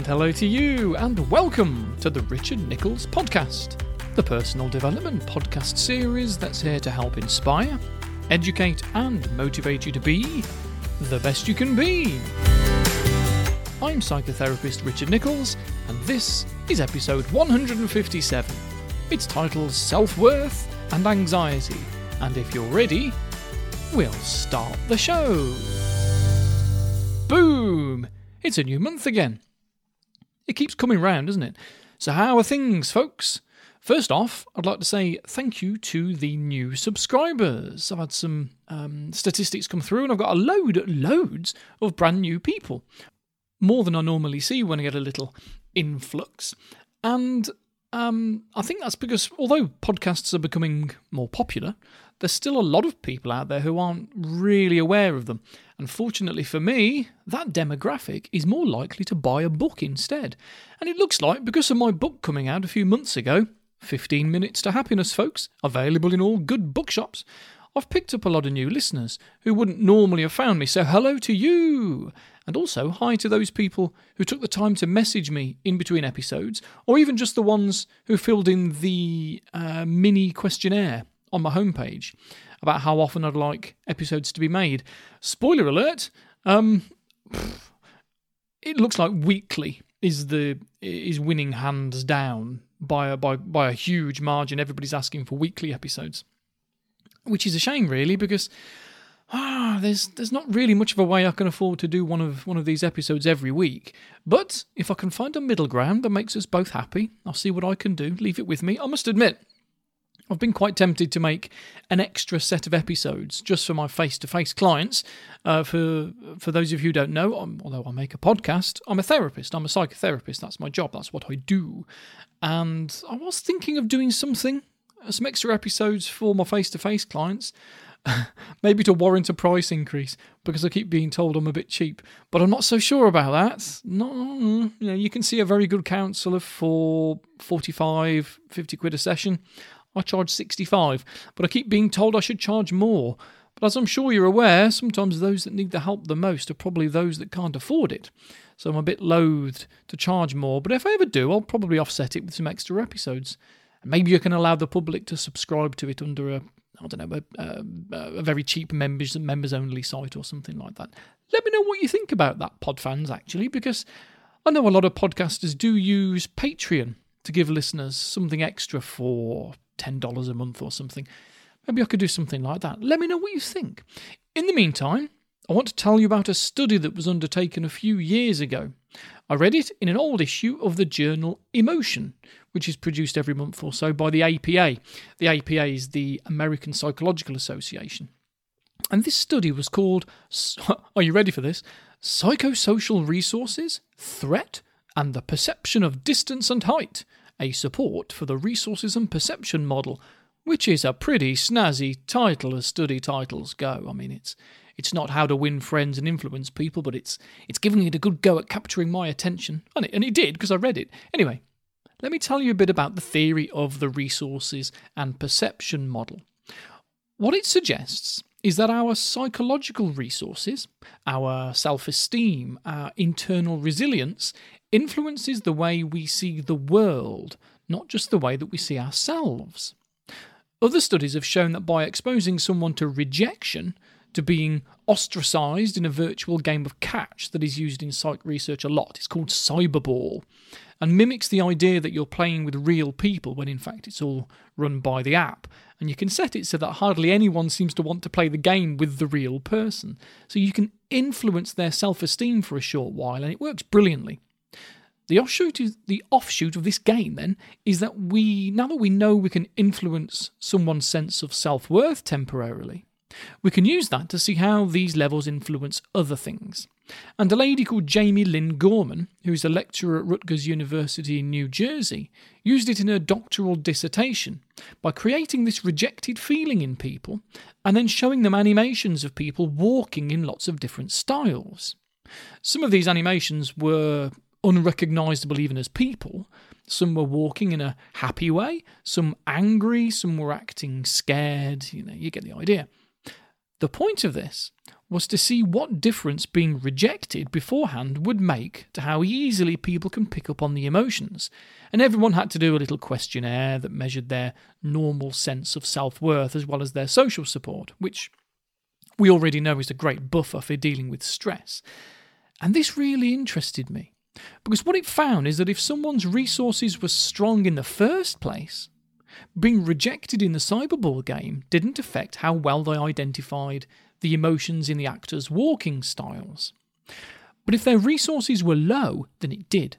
And hello to you, and welcome to the Richard Nicholls Podcast, the personal development podcast series that's here to help inspire, educate, and motivate you to be the best you can be. I'm psychotherapist Richard Nicholls, and this is episode 157. It's titled Self Worth and Anxiety, and if you're ready, we'll start the show. Boom! It's a new month again. It keeps coming round, doesn't it? So, how are things, folks? First off, I'd like to say thank you to the new subscribers. I've had some um, statistics come through, and I've got a load, loads of brand new people. More than I normally see when I get a little influx. And um, I think that's because although podcasts are becoming more popular, there's still a lot of people out there who aren't really aware of them. Unfortunately for me, that demographic is more likely to buy a book instead. And it looks like, because of my book coming out a few months ago, 15 Minutes to Happiness, folks, available in all good bookshops, I've picked up a lot of new listeners who wouldn't normally have found me. So, hello to you! And also, hi to those people who took the time to message me in between episodes, or even just the ones who filled in the uh, mini questionnaire on my homepage about how often I'd like episodes to be made. Spoiler alert, um, it looks like weekly is the is winning hands down by a, by by a huge margin. Everybody's asking for weekly episodes, which is a shame, really, because ah, there's there's not really much of a way I can afford to do one of one of these episodes every week. But if I can find a middle ground that makes us both happy, I'll see what I can do. Leave it with me. I must admit, I've been quite tempted to make an extra set of episodes just for my face-to-face clients. Uh, for for those of you who don't know, I'm, although I make a podcast, I'm a therapist. I'm a psychotherapist. That's my job. That's what I do. And I was thinking of doing something, Uh, some extra episodes for my face-to-face clients. Maybe to warrant a price increase because I keep being told I'm a bit cheap, but I'm not so sure about that. No, you know, you can see a very good counsellor for 45, 50 quid a session. I charge 65, but I keep being told I should charge more. But as I'm sure you're aware, sometimes those that need the help the most are probably those that can't afford it. So I'm a bit loath to charge more, but if I ever do, I'll probably offset it with some extra episodes. Maybe you can allow the public to subscribe to it under a I don't know, a, a, a, very cheap members members only site or something like that. Let me know what you think about that, pod fans. actually, because I know a lot of podcasters do use Patreon to give listeners something extra for $10 a month or something. Maybe I could do something like that. Let me know what you think. In the meantime, I want to tell you about a study that was undertaken a few years ago. I read it in an old issue of the journal Emotion, which is produced every month or so by the APA. The APA is the American Psychological Association. And this study was called, are you ready for this? Psychosocial Resources, Threat, and the Perception of Distance and Height a support for the resources and perception model, which is a pretty snazzy title as study titles go. I mean, it's it's not how to win friends and influence people, but it's it's giving it a good go at capturing my attention, and it, and it did because I read it. Anyway, let me tell you a bit about the theory of the resources and perception model. What it suggests is that our psychological resources, our self esteem, our internal resilience influences the way we see the world, not just the way that we see ourselves. Other studies have shown that by exposing someone to rejection, to being ostracized in a virtual game of catch that is used in psych research a lot, it's called cyberball, and mimics the idea that you're playing with real people when in fact it's all run by the app. And you can set it so that hardly anyone seems to want to play the game with the real person. So you can influence their self esteem for a short while, and it works brilliantly. The offshoot, is, the offshoot of this game, then, is that we, now that we know we can influence someone's sense of self worth temporarily, we can use that to see how these levels influence other things. And a lady called Jamie Lynn Gorman, who's a lecturer at Rutgers University in New Jersey, used it in her doctoral dissertation by creating this rejected feeling in people and then showing them animations of people walking in lots of different styles. Some of these animations were unrecognizable even as people. Some were walking in a happy way, some angry, some were acting scared. You know, you get the idea. The point of this was to see what difference being rejected beforehand would make to how easily people can pick up on the emotions. And everyone had to do a little questionnaire that measured their normal sense of self worth as well as their social support, which we already know is a great buffer for dealing with stress. And this really interested me because what it found is that if someone's resources were strong in the first place, being rejected in the cyberball game didn't affect how well they identified the emotions in the actors' walking styles. But if their resources were low, then it did.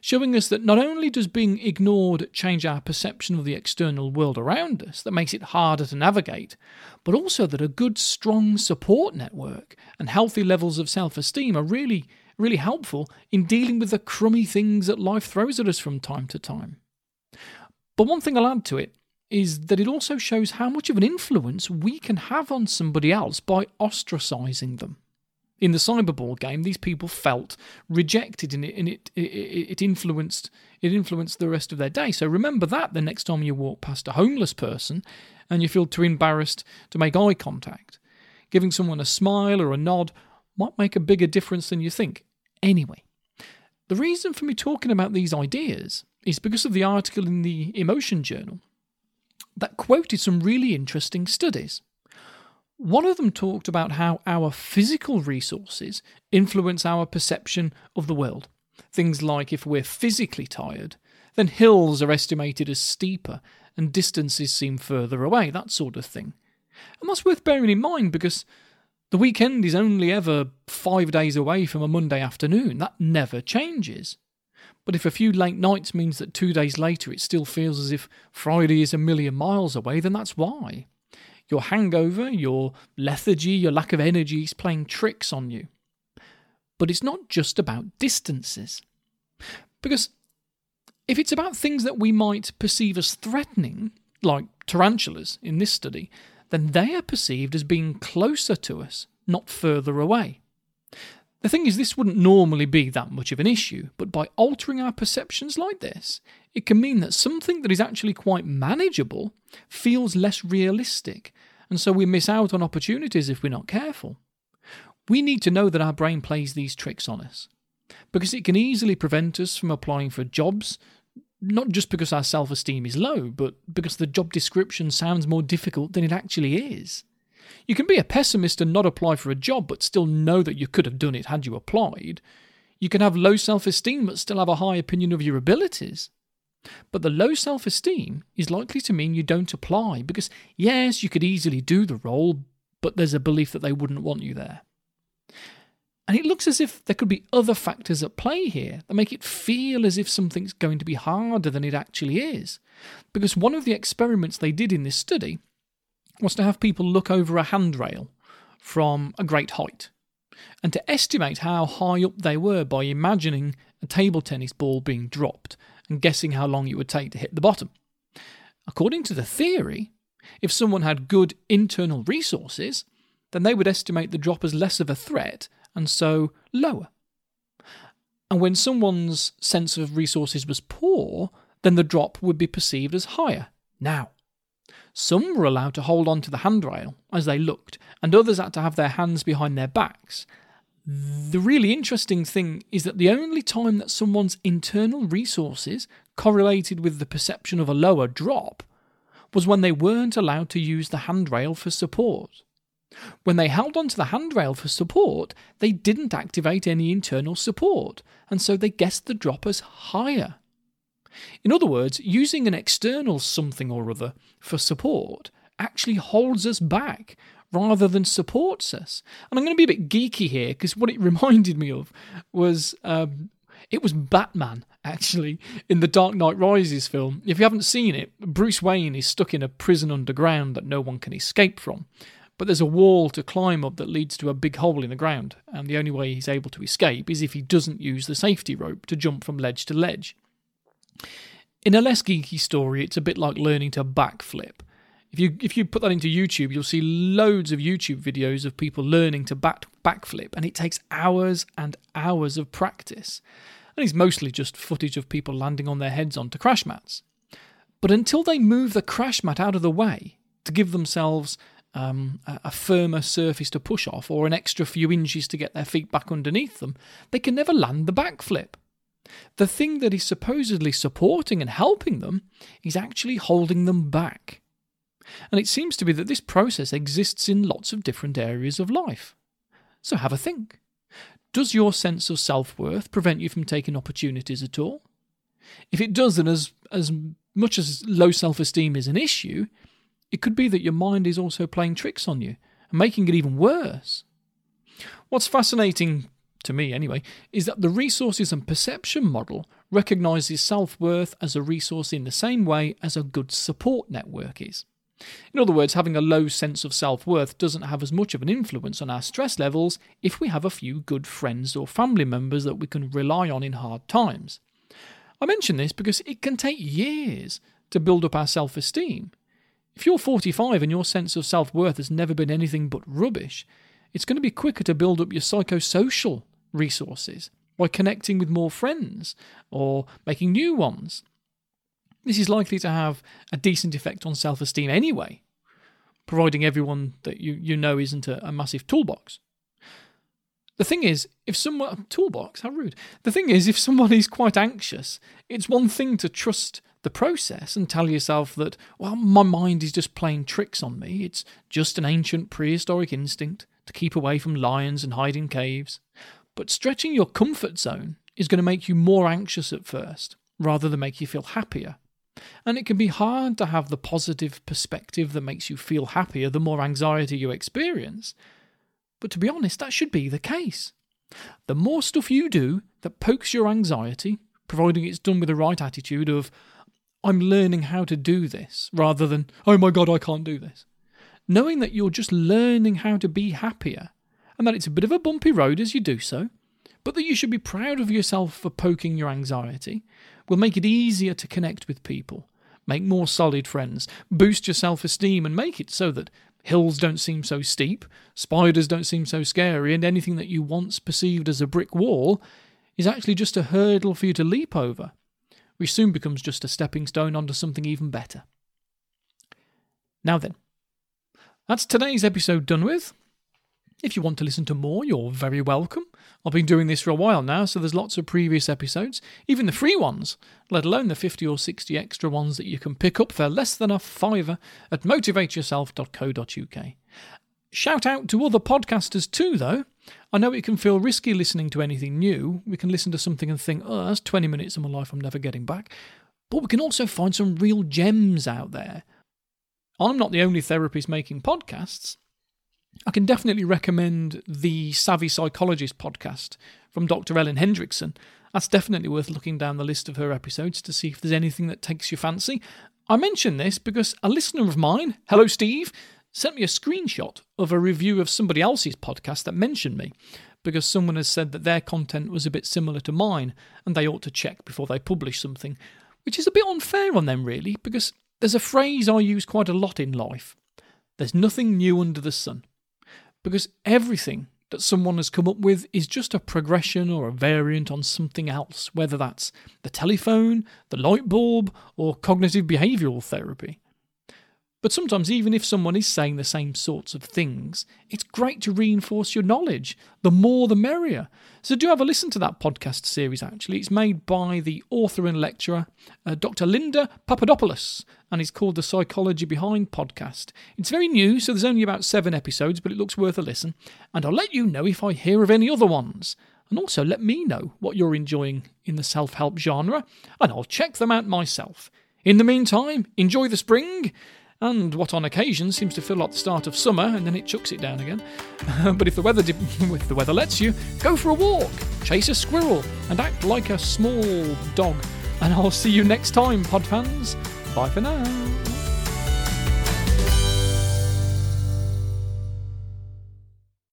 Showing us that not only does being ignored change our perception of the external world around us, that makes it harder to navigate, but also that a good, strong support network and healthy levels of self esteem are really, really helpful in dealing with the crummy things that life throws at us from time to time. But one thing I'll add to it is that it also shows how much of an influence we can have on somebody else by ostracizing them. In the cyberball game, these people felt rejected, and it, and it, it, it influenced it influenced the rest of their day. So remember that the next time you walk past a homeless person and you feel too embarrassed to make eye contact, giving someone a smile or a nod might make a bigger difference than you think. Anyway, the reason for me talking about these ideas is because of the article in the Emotion Journal that quoted some really interesting studies. One of them talked about how our physical resources influence our perception of the world. Things like if we're physically tired, then hills are estimated as steeper and distances seem further away, that sort of thing. And that's worth bearing in mind because the weekend is only ever five days away from a Monday afternoon. That never changes. But if a few late nights means that two days later it still feels as if Friday is a million miles away, then that's why. Your hangover, your lethargy, your lack of energy is playing tricks on you. But it's not just about distances. Because if it's about things that we might perceive as threatening, like tarantulas in this study, then they are perceived as being closer to us, not further away. The thing is, this wouldn't normally be that much of an issue, but by altering our perceptions like this, it can mean that something that is actually quite manageable feels less realistic, and so we miss out on opportunities if we're not careful. We need to know that our brain plays these tricks on us, because it can easily prevent us from applying for jobs, not just because our self esteem is low, but because the job description sounds more difficult than it actually is. You can be a pessimist and not apply for a job, but still know that you could have done it had you applied. You can have low self esteem, but still have a high opinion of your abilities. But the low self esteem is likely to mean you don't apply because, yes, you could easily do the role, but there's a belief that they wouldn't want you there. And it looks as if there could be other factors at play here that make it feel as if something's going to be harder than it actually is. Because one of the experiments they did in this study was to have people look over a handrail from a great height and to estimate how high up they were by imagining a table tennis ball being dropped and guessing how long it would take to hit the bottom. According to the theory, if someone had good internal resources, then they would estimate the drop as less of a threat and so lower. And when someone's sense of resources was poor, then the drop would be perceived as higher. Now, some were allowed to hold on to the handrail as they looked, and others had to have their hands behind their backs. The really interesting thing is that the only time that someone's internal resources correlated with the perception of a lower drop was when they weren't allowed to use the handrail for support. When they held onto the handrail for support, they didn't activate any internal support, and so they guessed the drop as higher. In other words, using an external something or other for support actually holds us back rather than supports us. And I'm going to be a bit geeky here because what it reminded me of was um, it was Batman actually in the Dark Knight Rises film. If you haven't seen it, Bruce Wayne is stuck in a prison underground that no one can escape from. But there's a wall to climb up that leads to a big hole in the ground, and the only way he's able to escape is if he doesn't use the safety rope to jump from ledge to ledge. In a less geeky story, it's a bit like learning to backflip. If you if you put that into YouTube, you'll see loads of YouTube videos of people learning to back backflip, and it takes hours and hours of practice. And it's mostly just footage of people landing on their heads onto crash mats. But until they move the crash mat out of the way to give themselves um, a, firmer surface to push off or an extra few inches to get their feet back underneath them, they can never land the backflip. The thing that is supposedly supporting and helping them is actually holding them back. And it seems to be that this process exists in lots of different areas of life. So have a think. Does your sense of self worth prevent you from taking opportunities at all? If it does, then as, as much as low self esteem is an issue, it could be that your mind is also playing tricks on you and making it even worse. What's fascinating, to me anyway, is that the resources and perception model recognizes self worth as a resource in the same way as a good support network is. In other words, having a low sense of self worth doesn't have as much of an influence on our stress levels if we have a few good friends or family members that we can rely on in hard times. I mention this because it can take years to build up our self esteem. If you're 45 and your sense of self worth has never been anything but rubbish, it's going to be quicker to build up your psychosocial resources by connecting with more friends or making new ones. This is likely to have a decent effect on self esteem anyway, providing everyone that you, you know isn't a, a massive toolbox. The thing is, if someone toolbox, how rude. The thing is, if someone is quite anxious, it's one thing to trust the process and tell yourself that, well, my mind is just playing tricks on me. It's just an ancient prehistoric instinct to keep away from lions and hide in caves. But stretching your comfort zone is going to make you more anxious at first, rather than make you feel happier. And it can be hard to have the positive perspective that makes you feel happier the more anxiety you experience. But to be honest, that should be the case. The more stuff you do that pokes your anxiety, providing it's done with the right attitude of, I'm learning how to do this, rather than, oh my god, I can't do this. Knowing that you're just learning how to be happier, and that it's a bit of a bumpy road as you do so, but that you should be proud of yourself for poking your anxiety, will make it easier to connect with people, make more solid friends, boost your self esteem, and make it so that hills don't seem so steep, spiders don't seem so scary, and anything that you once perceived as a brick wall is actually just a hurdle for you to leap over, which soon becomes just a stepping stone onto something even better. Now then, that's today's episode done with. If you want to listen to more, you're very welcome. I've been doing this for a while now, so there's lots of previous episodes, even the free ones, let alone the 50 or 60 extra ones that you can pick up for less than a fiver at motivateyourself.co.uk. Shout out to other podcasters too, though. I know it can feel risky listening to anything new. We can listen to something and think, oh, that's 20 minutes of my life I'm never getting back. But we can also find some real gems out there. I'm not the only therapist making podcasts. I can definitely recommend the Savvy Psychologist podcast from Dr. Ellen Hendriksen. That's definitely worth looking down the list of her episodes to see if there's anything that takes your fancy. I mention this because a listener of mine, hello Steve, sent me a screenshot of a review of somebody else's podcast that mentioned me because someone has said that their content was a bit similar to mine and they ought to check before they publish something, which is a bit unfair on them, really, because there's a phrase I use quite a lot in life there's nothing new under the sun because everything that someone has come up with is just a progression or a variant on something else, whether that's the telephone, the light bulb, or cognitive behavioural therapy. But sometimes, even if someone is saying the same sorts of things, it's great to reinforce your knowledge. The more, the merrier. So, do have a listen to that podcast series, actually. It's made by the author and lecturer, uh, Dr. Linda Papadopoulos, and it's called the Psychology Behind podcast. It's very new, so there's only about seven episodes, but it looks worth a listen. And I'll let you know if I hear of any other ones. And also let me know what you're enjoying in the self help genre, and I'll check them out myself. In the meantime, enjoy the spring and what on occasion seems to feel like the start of summer and then it chucks it down again. but if the weather if the weather lets you, go for a walk, chase a squirrel, and act like a small dog. And I'll see you next time, pod fans. Bye for now.